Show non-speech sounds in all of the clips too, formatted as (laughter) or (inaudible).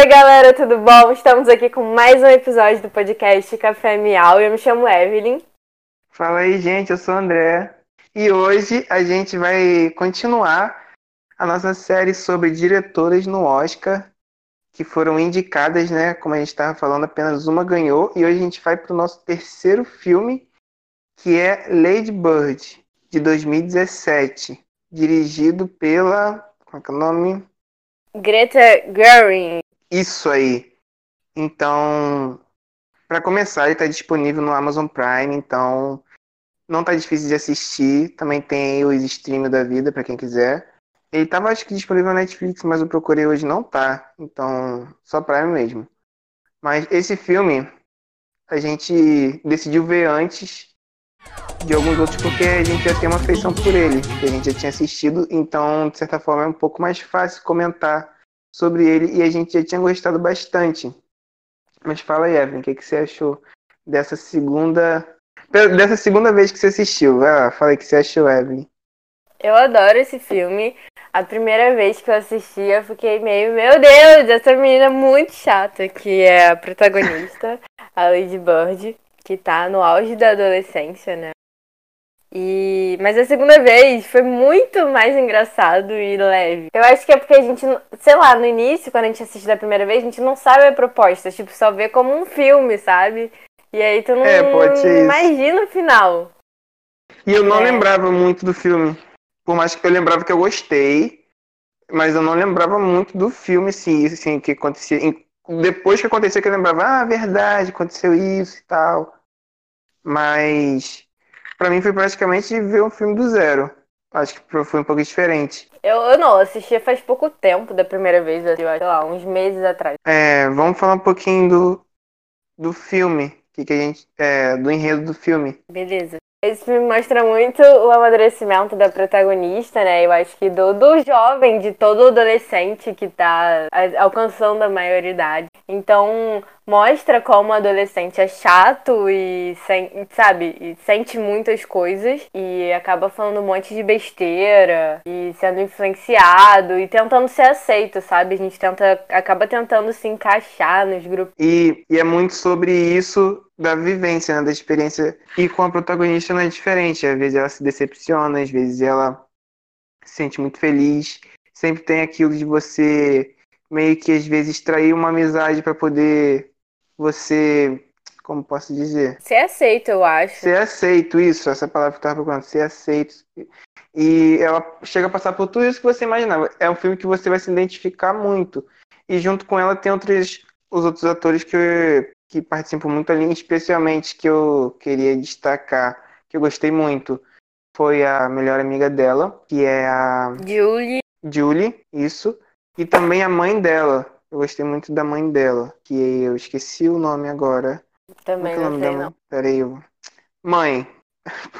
aí, galera, tudo bom? Estamos aqui com mais um episódio do podcast Café Miau. Eu me chamo Evelyn. Fala aí, gente, eu sou o André. E hoje a gente vai continuar a nossa série sobre diretoras no Oscar, que foram indicadas, né? Como a gente estava falando, apenas uma ganhou. E hoje a gente vai para o nosso terceiro filme, que é Lady Bird, de 2017, dirigido pela. Qual é o nome? Greta Gerwig. Isso aí. Então, para começar, ele está disponível no Amazon Prime, então não tá difícil de assistir. Também tem os streams da vida para quem quiser. Ele tava acho que disponível na Netflix, mas eu procurei hoje não tá. Então, só Prime mesmo. Mas esse filme a gente decidiu ver antes de alguns outros porque a gente já tem uma afeição por ele, que a gente já tinha assistido, então de certa forma é um pouco mais fácil comentar sobre ele e a gente já tinha gostado bastante. Mas fala aí, Evelyn, o que, que você achou dessa segunda. Dessa segunda vez que você assistiu? Ah, fala aí o que você achou, Evelyn. Eu adoro esse filme. A primeira vez que eu assisti, eu fiquei meio, meu Deus, essa menina é muito chata, que é a protagonista, a Lady Bird, que tá no auge da adolescência, né? E... Mas a segunda vez foi muito mais engraçado e leve. Eu acho que é porque a gente, sei lá, no início, quando a gente assiste da primeira vez, a gente não sabe a proposta. Tipo, só vê como um filme, sabe? E aí tu não é, imagina o final. E eu não é. lembrava muito do filme. Por mais que eu lembrava que eu gostei, mas eu não lembrava muito do filme, sim, assim, que acontecia. Depois que acontecia que eu lembrava, ah, verdade, aconteceu isso e tal. Mas para mim foi praticamente ver um filme do zero. Acho que foi um pouco diferente. Eu, eu não, assisti faz pouco tempo da primeira vez, eu acho, sei lá, uns meses atrás. É, vamos falar um pouquinho do, do filme, que, que a gente, é, do enredo do filme. Beleza. Esse filme mostra muito o amadurecimento da protagonista, né? Eu acho que do, do jovem, de todo adolescente que tá alcançando a maioridade. Então, mostra como o adolescente é chato e, sabe, e sente muitas coisas e acaba falando um monte de besteira e sendo influenciado e tentando ser aceito, sabe? A gente tenta, acaba tentando se encaixar nos grupos. E, e é muito sobre isso da vivência, né, da experiência. E com a protagonista não é diferente. Às vezes ela se decepciona, às vezes ela se sente muito feliz. Sempre tem aquilo de você meio que às vezes extrair uma amizade para poder você, como posso dizer? Ser aceito, eu acho. Ser aceito, isso, essa palavra que eu tava procurando, ser aceito. E ela chega a passar por tudo isso que você imaginava. É um filme que você vai se identificar muito. E junto com ela tem outros, os outros atores que, que participam muito ali, especialmente que eu queria destacar, que eu gostei muito. Foi a melhor amiga dela, que é a. Julie. Julie, isso. E também a mãe dela, eu gostei muito da mãe dela, que eu esqueci o nome agora. Também Qual é não sei, não. Peraí, eu... Mãe.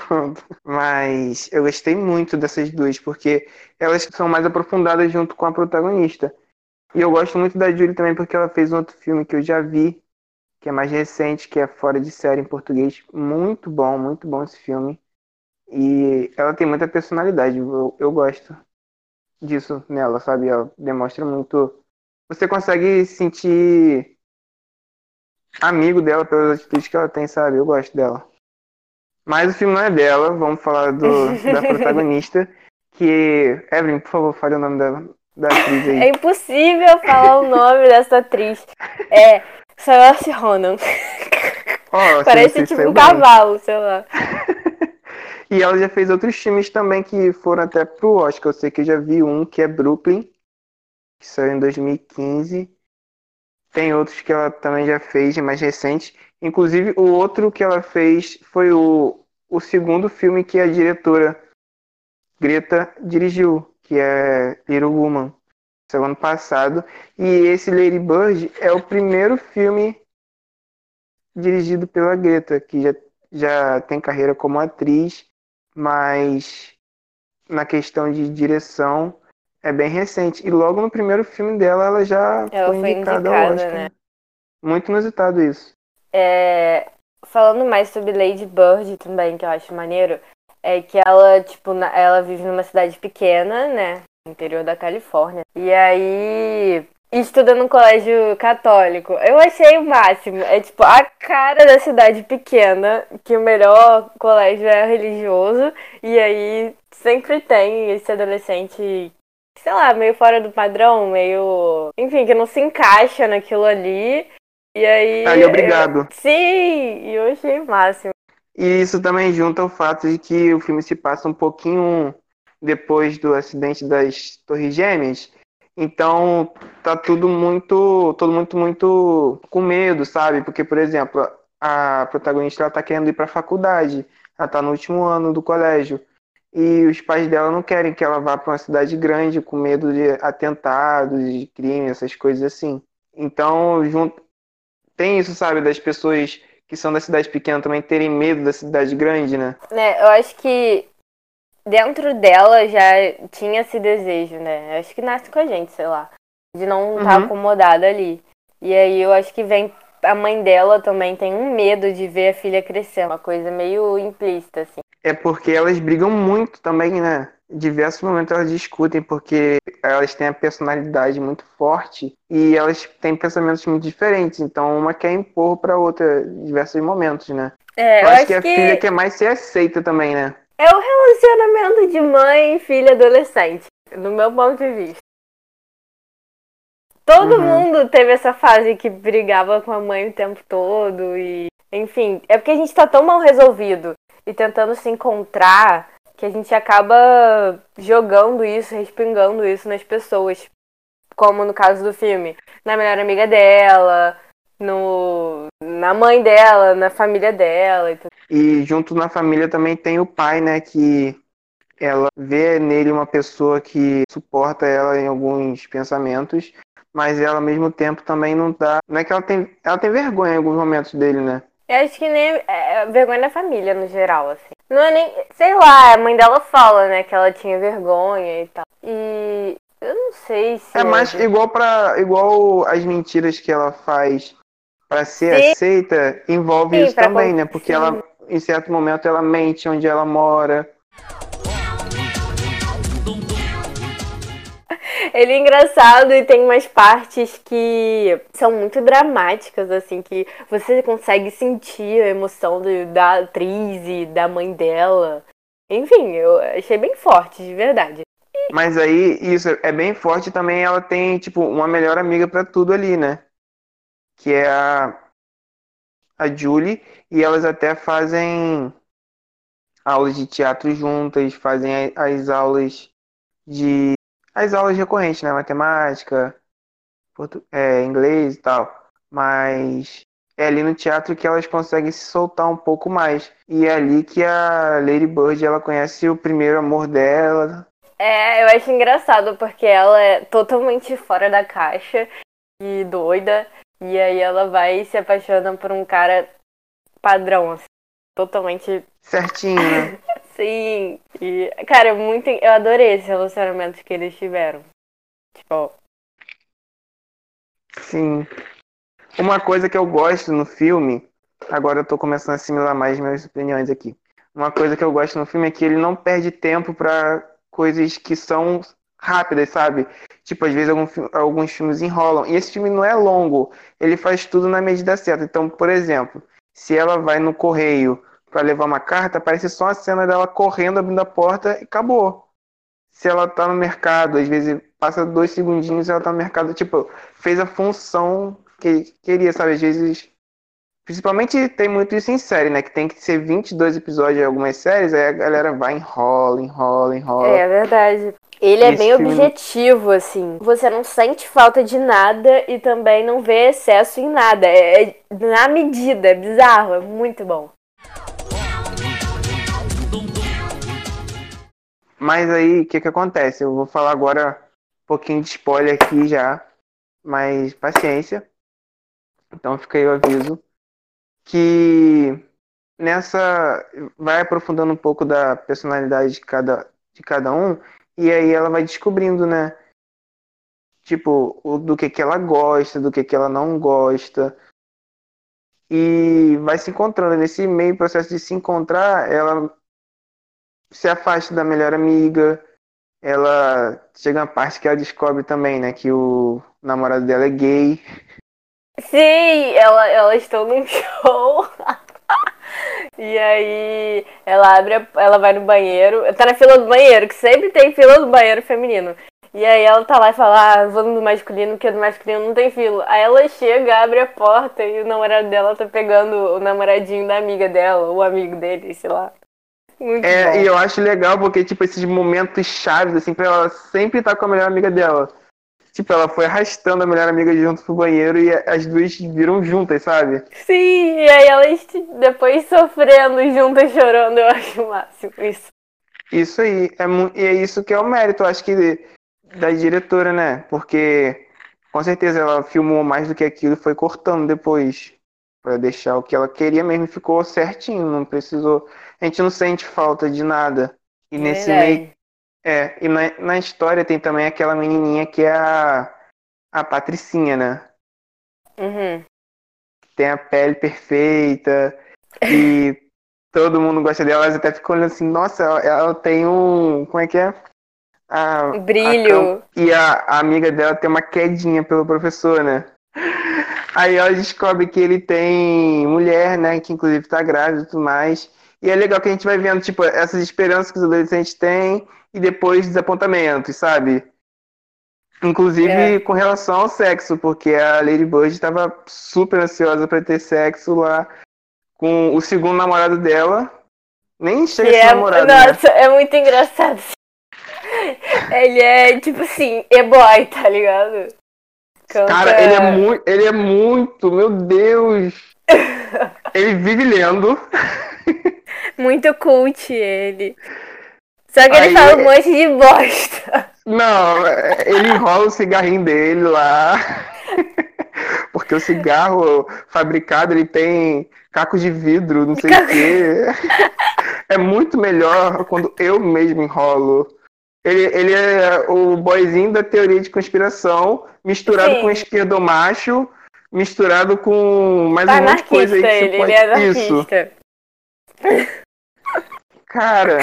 Pronto. (laughs) Mas eu gostei muito dessas duas, porque elas são mais aprofundadas junto com a protagonista. E eu gosto muito da Julie também, porque ela fez um outro filme que eu já vi, que é mais recente, que é Fora de Série em português. Muito bom, muito bom esse filme. E ela tem muita personalidade, eu, eu gosto disso nela, sabe? Ela demonstra muito você consegue sentir amigo dela pelas atitudes que ela tem, sabe? Eu gosto dela. Mas o filme não é dela, vamos falar do, da (laughs) protagonista, que. Evelyn, por favor, fale o nome da, da atriz aí. É impossível falar o nome dessa atriz. É Saoirse Ronan. Oh, Parece tipo um bem. cavalo, sei lá. (laughs) e ela já fez outros filmes também que foram até pro Oscar. Eu sei que eu já vi um que é Brooklyn, que saiu em 2015. Tem outros que ela também já fez, mais recente. Inclusive, o outro que ela fez foi o, o segundo filme que a diretora Greta dirigiu, que é Little Woman, saiu ano passado. E esse Lady Bird é o primeiro filme dirigido pela Greta, que já, já tem carreira como atriz, mas na questão de direção é bem recente. E logo no primeiro filme dela, ela já ela foi, foi indicada, indicada ao Oscar. Né? Muito inusitado isso. É, falando mais sobre Lady Bird também, que eu acho maneiro, é que ela, tipo, ela vive numa cidade pequena, né? Interior da Califórnia. E aí estuda no colégio católico. Eu achei o máximo. É tipo a cara da cidade pequena, que o melhor colégio é religioso, e aí sempre tem esse adolescente, sei lá, meio fora do padrão, meio. Enfim, que não se encaixa naquilo ali. E aí. Aí, obrigado. Eu... Sim, e eu achei o máximo. E isso também junta o fato de que o filme se passa um pouquinho depois do acidente das Torres Gêmeas. Então tá tudo muito, todo muito muito com medo, sabe? Porque, por exemplo, a protagonista ela tá querendo ir para a faculdade, ela tá no último ano do colégio e os pais dela não querem que ela vá para uma cidade grande com medo de atentados, de crime, essas coisas assim. Então, junto... tem isso, sabe, das pessoas que são da cidade pequena também terem medo da cidade grande, né? É, eu acho que dentro dela já tinha esse desejo, né? Eu acho que nasce com a gente, sei lá, de não estar tá uhum. acomodada ali. E aí eu acho que vem a mãe dela também tem um medo de ver a filha crescer, uma coisa meio implícita assim. É porque elas brigam muito também, né? Em diversos momentos elas discutem porque elas têm a personalidade muito forte e elas têm pensamentos muito diferentes. Então uma quer impor para outra em diversos momentos, né? É, eu, eu acho, que a que... filha quer mais ser aceita também, né? É o relacionamento de mãe e filha adolescente, no meu ponto de vista. Todo uhum. mundo teve essa fase que brigava com a mãe o tempo todo e. Enfim, é porque a gente tá tão mal resolvido e tentando se encontrar que a gente acaba jogando isso, respingando isso nas pessoas. Como no caso do filme. Na melhor amiga dela, no, na mãe dela, na família dela. E, e junto na família também tem o pai, né? Que ela vê nele uma pessoa que suporta ela em alguns pensamentos, mas ela ao mesmo tempo também não dá. Não é que ela tem. Ela tem vergonha em alguns momentos dele, né? Eu acho que nem. É, é, vergonha da família no geral, assim. Não é nem. Sei lá, a mãe dela fala, né, que ela tinha vergonha e tal. E. Eu não sei se. É mais igual para igual as mentiras que ela faz para ser Sim. aceita envolve Sim, isso também, né? Porque ela, em certo momento, ela mente onde ela mora. Ele é engraçado e tem umas partes que são muito dramáticas, assim, que você consegue sentir a emoção do, da atriz e da mãe dela. Enfim, eu achei bem forte, de verdade. Mas aí, isso é bem forte também. Ela tem, tipo, uma melhor amiga para tudo ali, né? Que é a, a Julie, e elas até fazem aulas de teatro juntas, fazem as aulas de. as aulas recorrentes, né? Matemática, portu, é, inglês e tal. Mas é ali no teatro que elas conseguem se soltar um pouco mais. E é ali que a Lady Bird ela conhece o primeiro amor dela. É, eu acho engraçado porque ela é totalmente fora da caixa e doida. E aí ela vai e se apaixona por um cara padrão, assim, totalmente. Certinho, né? (laughs) Sim. E, cara, muito. Eu adorei esse relacionamento que eles tiveram. Tipo. Sim. Uma coisa que eu gosto no filme. Agora eu tô começando a assimilar mais minhas opiniões aqui. Uma coisa que eu gosto no filme é que ele não perde tempo para coisas que são rápidas, sabe? Tipo, às vezes alguns, alguns filmes enrolam. E esse filme não é longo, ele faz tudo na medida certa. Então, por exemplo, se ela vai no correio para levar uma carta, aparece só a cena dela correndo, abrindo a porta e acabou. Se ela tá no mercado, às vezes passa dois segundinhos e ela tá no mercado, tipo, fez a função que queria, sabe? Às vezes. Principalmente tem muito isso em série, né? Que tem que ser 22 episódios em algumas séries, aí a galera vai, enrola, enrola, enrola. É, é verdade. Ele é bem filme... objetivo, assim. Você não sente falta de nada e também não vê excesso em nada. É, é na medida, é bizarro, é muito bom. Mas aí, o que que acontece? Eu vou falar agora um pouquinho de spoiler aqui já, mas paciência. Então fica aí o aviso. Que nessa vai aprofundando um pouco da personalidade de cada, de cada um e aí ela vai descobrindo, né? Tipo, do que, que ela gosta, do que, que ela não gosta. E vai se encontrando. Nesse meio processo de se encontrar, ela se afasta da melhor amiga. Ela chega uma parte que ela descobre também, né? Que o, namorado dela é gay. Sim, ela, elas estão num show. (laughs) e aí ela abre, a, ela vai no banheiro. Tá na fila do banheiro, que sempre tem fila do banheiro feminino. E aí ela tá lá e fala, ah, vou no masculino, porque no masculino não tem fila. Aí ela chega, abre a porta e o namorado dela tá pegando o namoradinho da amiga dela, o amigo dele, sei lá. Muito é, bom. e eu acho legal porque, tipo, esses momentos chaves, assim, pra ela sempre estar tá com a melhor amiga dela. Tipo, ela foi arrastando a melhor amiga junto pro banheiro e as duas viram juntas, sabe? Sim, e aí elas depois sofrendo juntas, chorando, eu acho o máximo isso. Isso aí, é, e é isso que é o mérito, eu acho que da diretora, né? Porque com certeza ela filmou mais do que aquilo e foi cortando depois para deixar o que ela queria mesmo ficou certinho, não precisou. A gente não sente falta de nada. E nesse meio é, e na, na história tem também aquela menininha que é a, a Patricinha, né? Uhum. Tem a pele perfeita e (laughs) todo mundo gosta dela. Elas até ficam olhando assim, nossa, ela, ela tem um. Como é que é? A, Brilho. A, e a, a, amiga dela tem uma quedinha pelo professor, né? Aí ela descobre que ele tem mulher, né? Que inclusive tá grávida e tudo mais. E é legal que a gente vai vendo, tipo, essas esperanças que os adolescentes têm e depois desapontamentos, sabe? Inclusive é. com relação ao sexo, porque a Lady Bird estava super ansiosa para ter sexo lá com o segundo namorado dela. Nem chega é, namorado. Né? Nossa, né? é muito engraçado. Ele é tipo assim, é boy, tá ligado? Canta... Cara, ele é muito. Ele é muito, meu Deus! (laughs) ele vive lendo. Muito cult ele. Só que Aí, ele fala um monte de bosta. Não, ele enrola o cigarrinho dele lá. (laughs) Porque o cigarro fabricado ele tem cacos de vidro, não sei o quê. É muito melhor quando eu mesmo enrolo. Ele, ele é o boyzinho da teoria de conspiração, misturado Sim. com esquerdo macho, misturado com mais um monte de coisa aí que ele, pode... ele é Isso. Cara,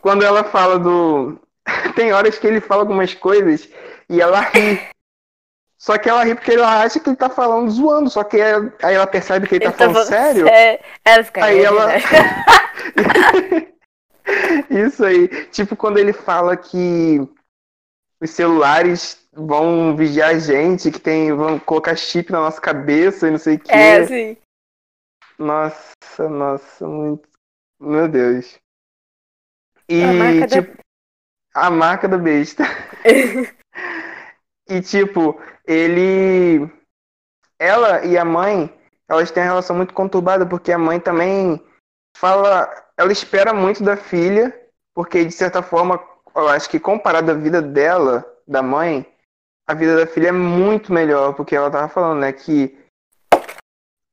quando ela fala do. (laughs) Tem horas que ele fala algumas coisas e ela ri. Só que ela ri porque ela acha que ele tá falando zoando, só que aí ela percebe que ele, tá ele tá falando sério. É... Ela fica aí ela. Né? (laughs) Isso aí. Tipo quando ele fala que os celulares vão vigiar a gente, que tem, vão colocar chip na nossa cabeça e não sei o que. É, sim. Nossa, nossa, muito. Meu Deus. E, a marca tipo, da... a marca da besta. (laughs) e, tipo, ele. Ela e a mãe, elas têm uma relação muito conturbada, porque a mãe também fala. Ela espera muito da filha, porque, de certa forma, eu acho que comparado à vida dela, da mãe, a vida da filha é muito melhor, porque ela tava falando, né, que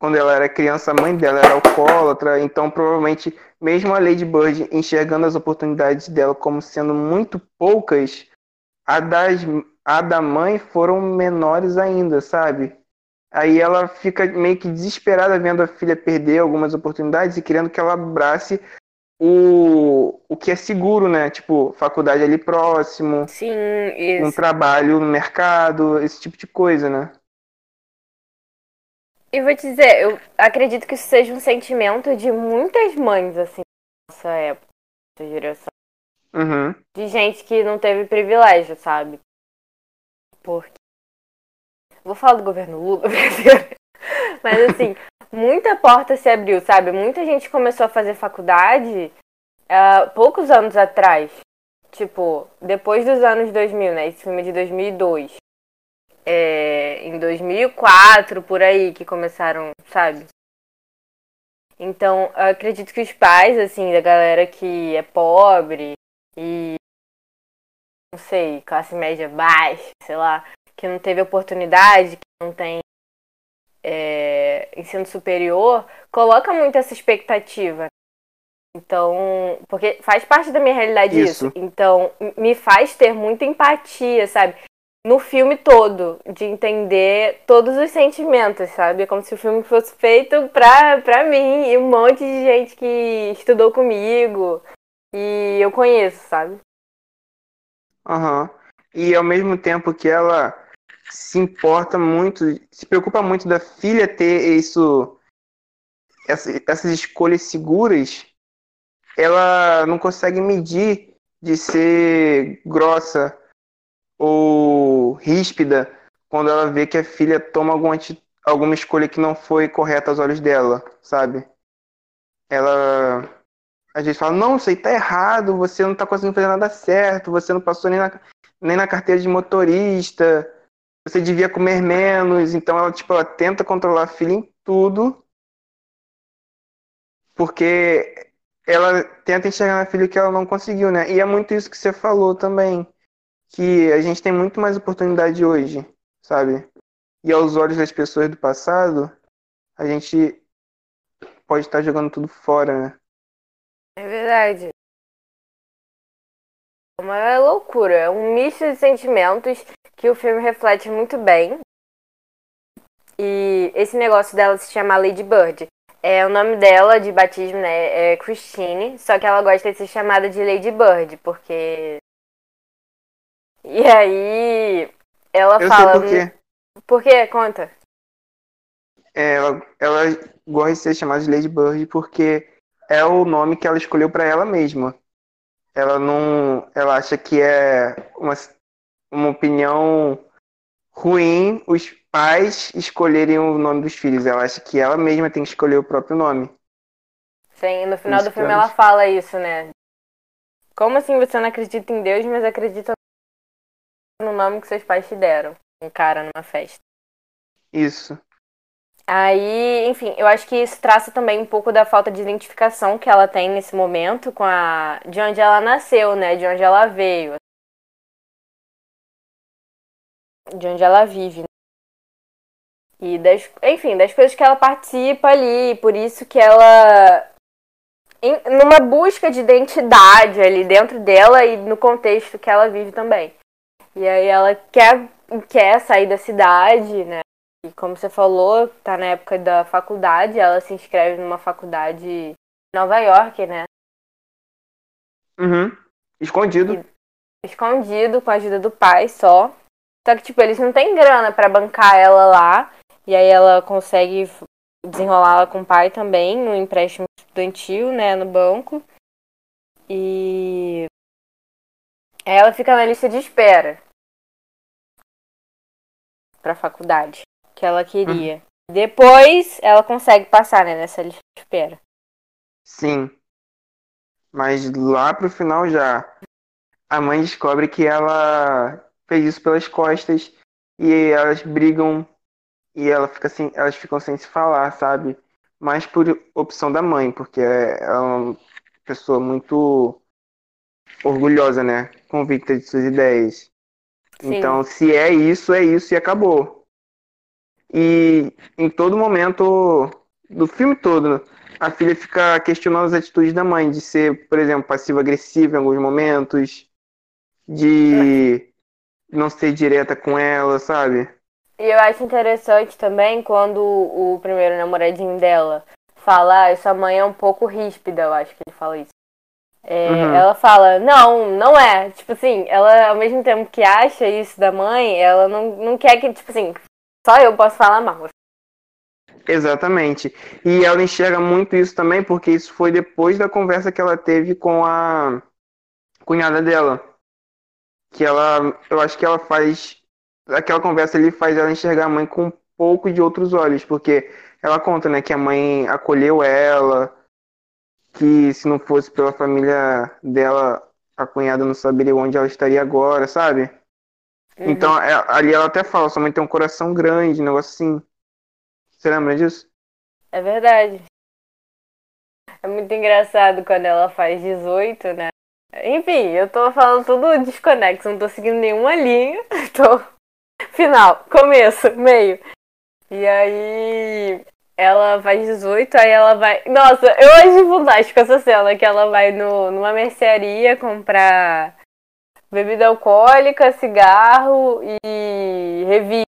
quando ela era criança, a mãe dela era alcoólatra, então provavelmente, mesmo a Lady Bird enxergando as oportunidades dela como sendo muito poucas, a, das, a da mãe foram menores ainda, sabe? Aí ela fica meio que desesperada vendo a filha perder algumas oportunidades e querendo que ela abrace o, o que é seguro, né? Tipo, faculdade ali próximo. Sim. Um trabalho no mercado, esse tipo de coisa, né? E vou te dizer, eu acredito que isso seja um sentimento de muitas mães, assim, nessa época, nessa geração. Uhum. De gente que não teve privilégio, sabe? Porque. Vou falar do governo Lula, (laughs) mas assim, muita porta se abriu, sabe? Muita gente começou a fazer faculdade uh, poucos anos atrás. Tipo, depois dos anos 2000, né? Esse filme é de 2002 é, em 2004, por aí, que começaram, sabe? Então, eu acredito que os pais, assim, da galera que é pobre e, não sei, classe média baixa, sei lá, que não teve oportunidade, que não tem é, ensino superior, coloca muito essa expectativa. Então, porque faz parte da minha realidade isso. isso. Então, me faz ter muita empatia, sabe? No filme todo, de entender todos os sentimentos, sabe? É como se o filme fosse feito pra, pra mim e um monte de gente que estudou comigo e eu conheço, sabe? Aham. Uhum. E ao mesmo tempo que ela se importa muito, se preocupa muito da filha ter isso, essas escolhas seguras, ela não consegue medir de ser grossa ou ríspida quando ela vê que a filha toma alguma, alguma escolha que não foi correta aos olhos dela, sabe? Ela às vezes fala, não, isso aí tá errado, você não tá conseguindo fazer nada certo, você não passou nem na, nem na carteira de motorista, você devia comer menos, então ela, tipo, ela tenta controlar a filha em tudo, porque ela tenta enxergar na filha que ela não conseguiu, né? E é muito isso que você falou também, que a gente tem muito mais oportunidade hoje, sabe? E aos olhos das pessoas do passado, a gente pode estar jogando tudo fora, né? É verdade. É uma loucura, é um misto de sentimentos que o filme reflete muito bem. E esse negócio dela se chamar Lady Bird. É, o nome dela de batismo né, é Christine, só que ela gosta de ser chamada de Lady Bird, porque. E aí. Ela Eu fala. sei por quê. Por quê? Conta. É, ela, ela gosta de ser chamada de Lady Bird porque é o nome que ela escolheu para ela mesma. Ela não. Ela acha que é uma, uma opinião ruim os pais escolherem o nome dos filhos. Ela acha que ela mesma tem que escolher o próprio nome. Sim, no final do filme ela fala isso, né? Como assim você não acredita em Deus, mas acredita no nome que seus pais te deram? Um cara numa festa. Isso. Aí, enfim, eu acho que isso traça também um pouco da falta de identificação que ela tem nesse momento com a de onde ela nasceu, né? De onde ela veio. De onde ela vive. né? E das, enfim, das coisas que ela participa ali, por isso que ela em- numa busca de identidade ali dentro dela e no contexto que ela vive também. E aí ela quer quer sair da cidade, né? E como você falou, tá na época da faculdade, ela se inscreve numa faculdade em Nova York, né? Uhum. Escondido. Escondido, com a ajuda do pai só. Só que, tipo, eles não têm grana pra bancar ela lá. E aí ela consegue desenrolar com o pai também, um empréstimo estudantil, né, no banco. E ela fica na lista de espera pra faculdade que ela queria. Depois ela consegue passar, né, nessa lista de espera. Sim. Mas lá pro final já. A mãe descobre que ela fez isso pelas costas e elas brigam e ela fica assim, elas ficam sem se falar, sabe? Mas por opção da mãe, porque é uma pessoa muito orgulhosa, né? Convicta de suas ideias. Sim. Então, se é isso, é isso e acabou. E em todo momento do filme todo, a filha fica questionando as atitudes da mãe, de ser, por exemplo, passivo-agressiva em alguns momentos, de não ser direta com ela, sabe? E eu acho interessante também quando o primeiro namoradinho dela fala, ah, sua mãe é um pouco ríspida, eu acho que ele fala isso. É, Uhum. Ela fala, não, não é. Tipo assim, ela ao mesmo tempo que acha isso da mãe, ela não, não quer que, tipo assim, só eu posso falar mal. Exatamente. E ela enxerga muito isso também, porque isso foi depois da conversa que ela teve com a cunhada dela. Que ela, eu acho que ela faz, aquela conversa ali faz ela enxergar a mãe com um pouco de outros olhos, porque ela conta, né, que a mãe acolheu ela, que se não fosse pela família dela, a cunhada não saberia onde ela estaria agora, sabe? Uhum. Então, é- ali ela até fala, sua mãe tem um coração grande, um negócio assim. Você lembra disso? É verdade. É muito engraçado quando ela faz 18, né? Enfim, eu tô falando tudo desconexo, não tô seguindo nenhuma linha. (laughs) Tô. Final, começo, meio. E aí. Ela faz 18, aí ela vai. Nossa, eu acho fantástico essa cena, que ela vai no, numa mercearia comprar bebida alcoólica, cigarro e revista.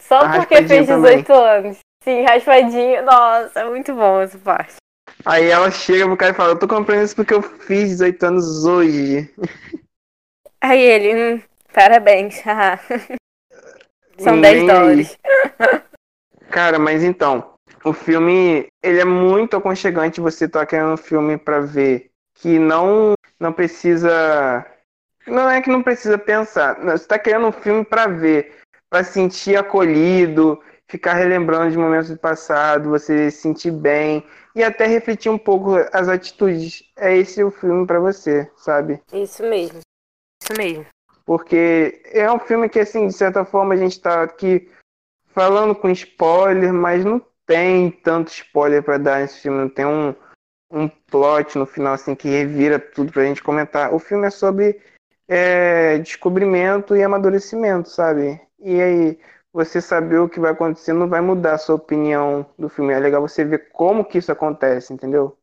Só porque fez também. 18 anos. Sim, raspadinho. Nossa, é muito bom essa parte. Aí ela chega pro cara e fala, eu tô comprando isso porque eu fiz 18 anos hoje. (laughs) Aí ele, hum, Parabéns. (laughs) São 10 dólares. (laughs) Cara, mas então, o filme, ele é muito aconchegante, você tá querendo um filme para ver que não não precisa não é que não precisa pensar, você tá querendo um filme para ver, para sentir acolhido, ficar relembrando de momentos do passado, você se sentir bem e até refletir um pouco as atitudes. É esse o filme para você, sabe? Isso mesmo. Isso mesmo. Porque é um filme que, assim, de certa forma, a gente tá aqui falando com spoiler, mas não tem tanto spoiler para dar nesse filme. Não tem um, um plot no final, assim, que revira tudo pra gente comentar. O filme é sobre é, descobrimento e amadurecimento, sabe? E aí, você saber o que vai acontecer não vai mudar a sua opinião do filme. É legal você ver como que isso acontece, entendeu?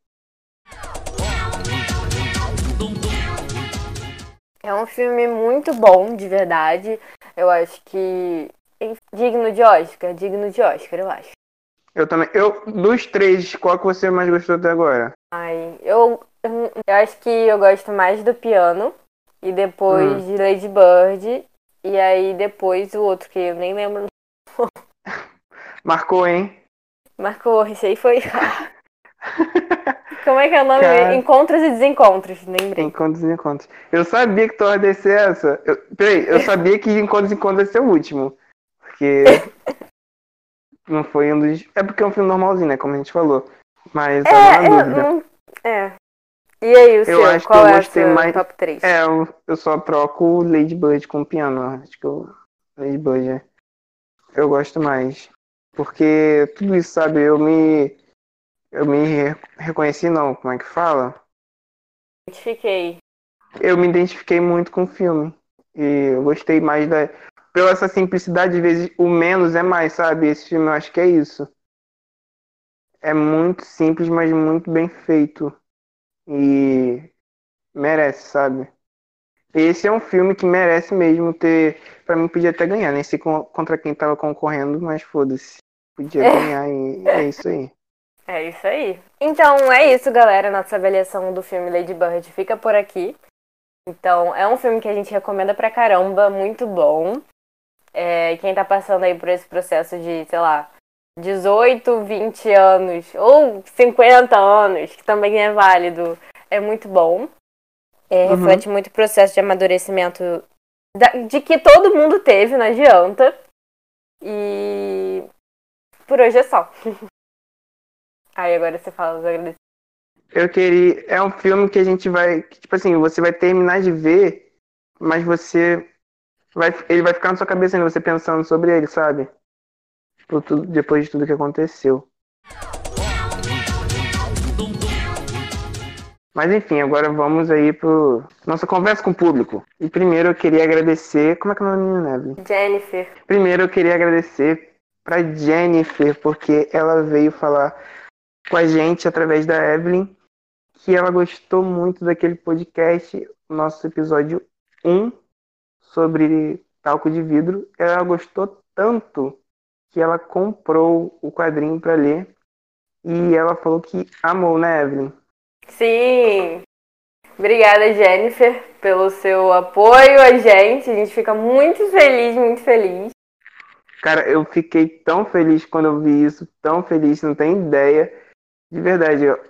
É um filme muito bom, de verdade. Eu acho que digno de Oscar, digno de Oscar, eu acho. Eu também. Eu dos três, qual que você mais gostou até agora? Ai, eu eu acho que eu gosto mais do piano e depois hum. de Lady Bird e aí depois o outro que eu nem lembro. (laughs) Marcou, hein? Marcou, esse aí foi. (laughs) Como é que é o nome? Cara... Encontros e desencontros, lembrei. Encontros e desencontros. Eu sabia que tu ia descer essa. Eu... Peraí, eu (laughs) sabia que Encontros e Encontros ia ser o último. Porque. não foi um dos. É porque é um filme normalzinho, né? Como a gente falou. Mas é, tava na dúvida. Não... É. E aí, o seu? Eu acho Qual que eu é gostei mais. top 3? É, eu, eu só troco Lady Bird com o piano. Acho que eu. Lady Bird, é. Eu gosto mais. Porque tudo isso, sabe, eu me. Eu me reconheci, não, como é que fala? Identifiquei. Eu me identifiquei muito com o filme. E eu gostei mais da. Pela essa simplicidade, às vezes o menos é mais, sabe? Esse filme eu acho que é isso. É muito simples, mas muito bem feito e merece, sabe? Esse é um filme que merece mesmo ter. Pra mim, podia até ganhar, nem sei contra quem tava concorrendo, mas foda-se. Podia é. ganhar e é isso aí. (laughs) É isso aí. Então é isso, galera. Nossa avaliação do filme Lady Bird fica por aqui. Então, é um filme que a gente recomenda pra caramba, muito bom. É, quem tá passando aí por esse processo de, sei lá, 18, 20 anos ou 50 anos, que também é válido, é muito bom. É, uhum. Reflete muito o processo de amadurecimento da, de que todo mundo teve, não adianta. E por hoje é só. (laughs) Aí agora você fala os agradecimentos. Eu queria. É um filme que a gente vai. Tipo assim, você vai terminar de ver, mas você. Vai, ele vai ficar na sua cabeça ainda, você pensando sobre ele, sabe? por tudo, depois de tudo que aconteceu. Mas enfim, agora vamos aí pro nossa conversa com o público. E primeiro eu queria agradecer, como é que é o nome da Evelyn? Jennifer. Primeiro eu queria agradecer para Jennifer porque ela veio falar com a gente através da Evelyn que ela gostou muito daquele podcast, nosso episódio 1 sobre talco de vidro. Ela gostou tanto que ela comprou o quadrinho para ler e ela falou que amou, né, Evelyn? Sim. Obrigada, Jennifer, pelo seu apoio a gente. A gente fica muito feliz, muito feliz. Cara, eu fiquei tão feliz quando eu vi isso, tão feliz, não tem ideia. De verdade, eu,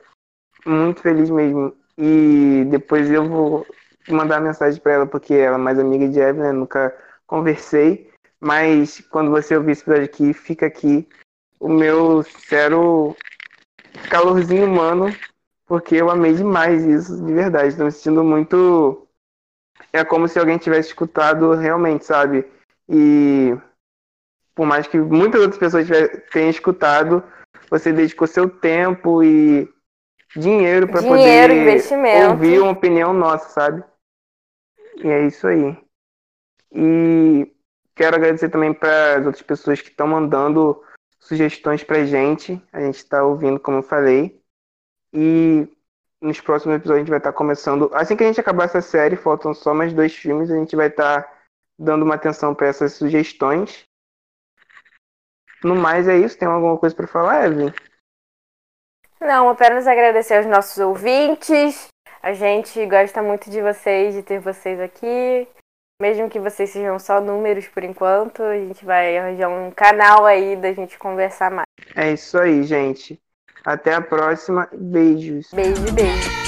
muito feliz mesmo. E depois eu vou mandar mensagem para ela, porque ela é mais amiga de Evelyn, nunca conversei. Mas quando você ouvir esse episódio aqui, fica aqui o meu sincero calorzinho humano, porque eu amei demais isso, de verdade. Estou me sentindo muito. É como se alguém tivesse escutado realmente, sabe? E por mais que muitas outras pessoas tenham escutado, você dedicou seu tempo e dinheiro para poder ouvir uma opinião nossa, sabe? E é isso aí. E Quero agradecer também para as outras pessoas que estão mandando sugestões para gente. A gente está ouvindo, como eu falei. E nos próximos episódios a gente vai estar tá começando. Assim que a gente acabar essa série, faltam só mais dois filmes, a gente vai estar tá dando uma atenção para essas sugestões. No mais é isso. Tem alguma coisa para falar, Evelyn? Não, apenas agradecer aos nossos ouvintes. A gente gosta muito de vocês, de ter vocês aqui. Mesmo que vocês sejam só números por enquanto, a gente vai arranjar um canal aí da gente conversar mais. É isso aí, gente. Até a próxima. Beijos. Beijo, beijo.